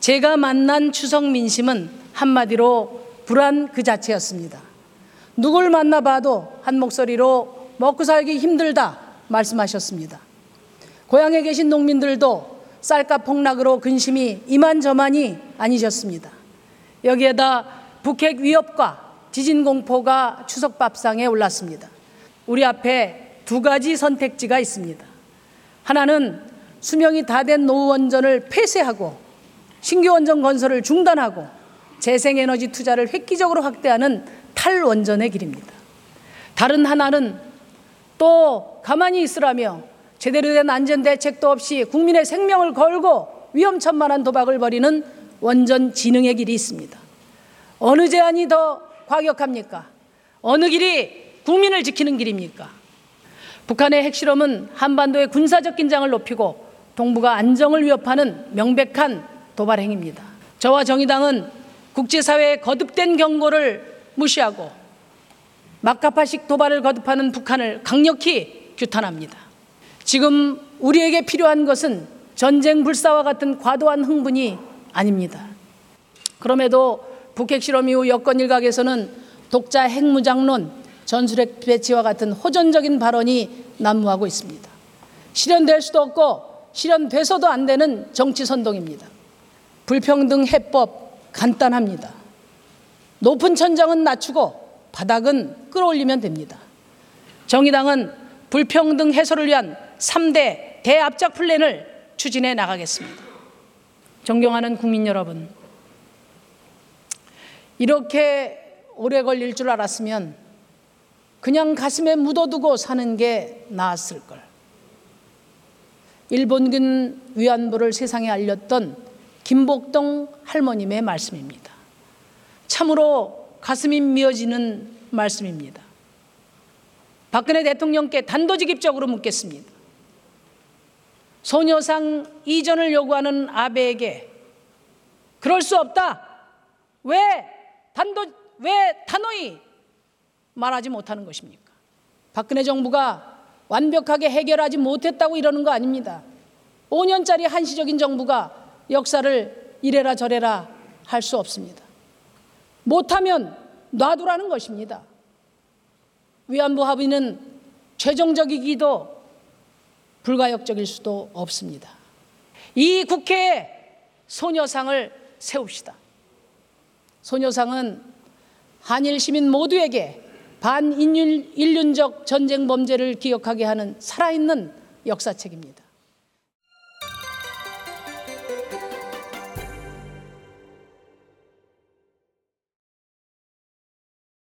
제가 만난 추석 민심은 한마디로 불안 그 자체였습니다. 누굴 만나봐도 한 목소리로 먹고 살기 힘들다 말씀하셨습니다. 고향에 계신 농민들도 쌀값 폭락으로 근심이 이만저만이 아니셨습니다. 여기에다 북핵 위협과 지진 공포가 추석 밥상에 올랐습니다. 우리 앞에 두 가지 선택지가 있습니다. 하나는 수명이 다 된 노후 원전을 폐쇄하고 신규 원전 건설을 중단하고 재생에너지 투자를 획기적으로 확대하는 탈원전의 길입니다. 다른 하나는 또 가만히 있으라며 제대로 된 안전 대책도 없이 국민의 생명을 걸고 위험천만한 도박을 벌이는 원전 진흥의 길이 있습니다. 어느 제안이 더 과격합니까? 어느 길이 국민을 지키는 길입니까? 북한의 핵실험은 한반도의 군사적 긴장을 높이고 동북아 안정을 위협하는 명백한 도발 행위입니다. 저와 정의당은 국제사회의 거듭된 경고를 무시하고 막가파식 도발을 거듭하는 북한을 강력히 규탄합니다. 지금 우리에게 필요한 것은 전쟁 불사와 같은 과도한 흥분이 아닙니다. 그럼에도 북핵 실험 이후 여권 일각에서는 독자 핵무장론, 전술핵 배치와 같은 호전적인 발언이 난무하고 있습니다. 실현될 수도 없고 실현돼서도 안 되는 정치 선동입니다. 불평등 해법 간단합니다. 높은 천장은 낮추고 바닥은 끌어올리면 됩니다. 정의당은 불평등 해소를 위한 3대 대압작 플랜을 추진해 나가겠습니다. 존경하는 국민 여러분, 이렇게 오래 걸릴 줄 알았으면 그냥 가슴에 묻어두고 사는 게 나았을 걸. 일본군 위안부를 세상에 알렸던 김복동 할머님의 말씀입니다. 참으로 가슴이 미어지는 말씀입니다. 박근혜 대통령께 단도직입적으로 묻겠습니다. 소녀상 이전을 요구하는 아베에게 그럴 수 없다. 왜 단도 왜 단호히 말하지 못하는 것입니까? 박근혜 정부가 완벽하게 해결하지 못했다고 이러는 거 아닙니다. 5년짜리 한시적인 정부가 역사를 이래라 저래라 할 수 없습니다. 못하면 놔두라는 것입니다. 위안부 합의는 최종적이기도 불가역적일 수도 없습니다. 이 국회에 소녀상을 세웁시다. 소녀상은 한일 시민 모두에게 반인륜적 전쟁 범죄를 기억하게 하는 살아있는 역사책입니다.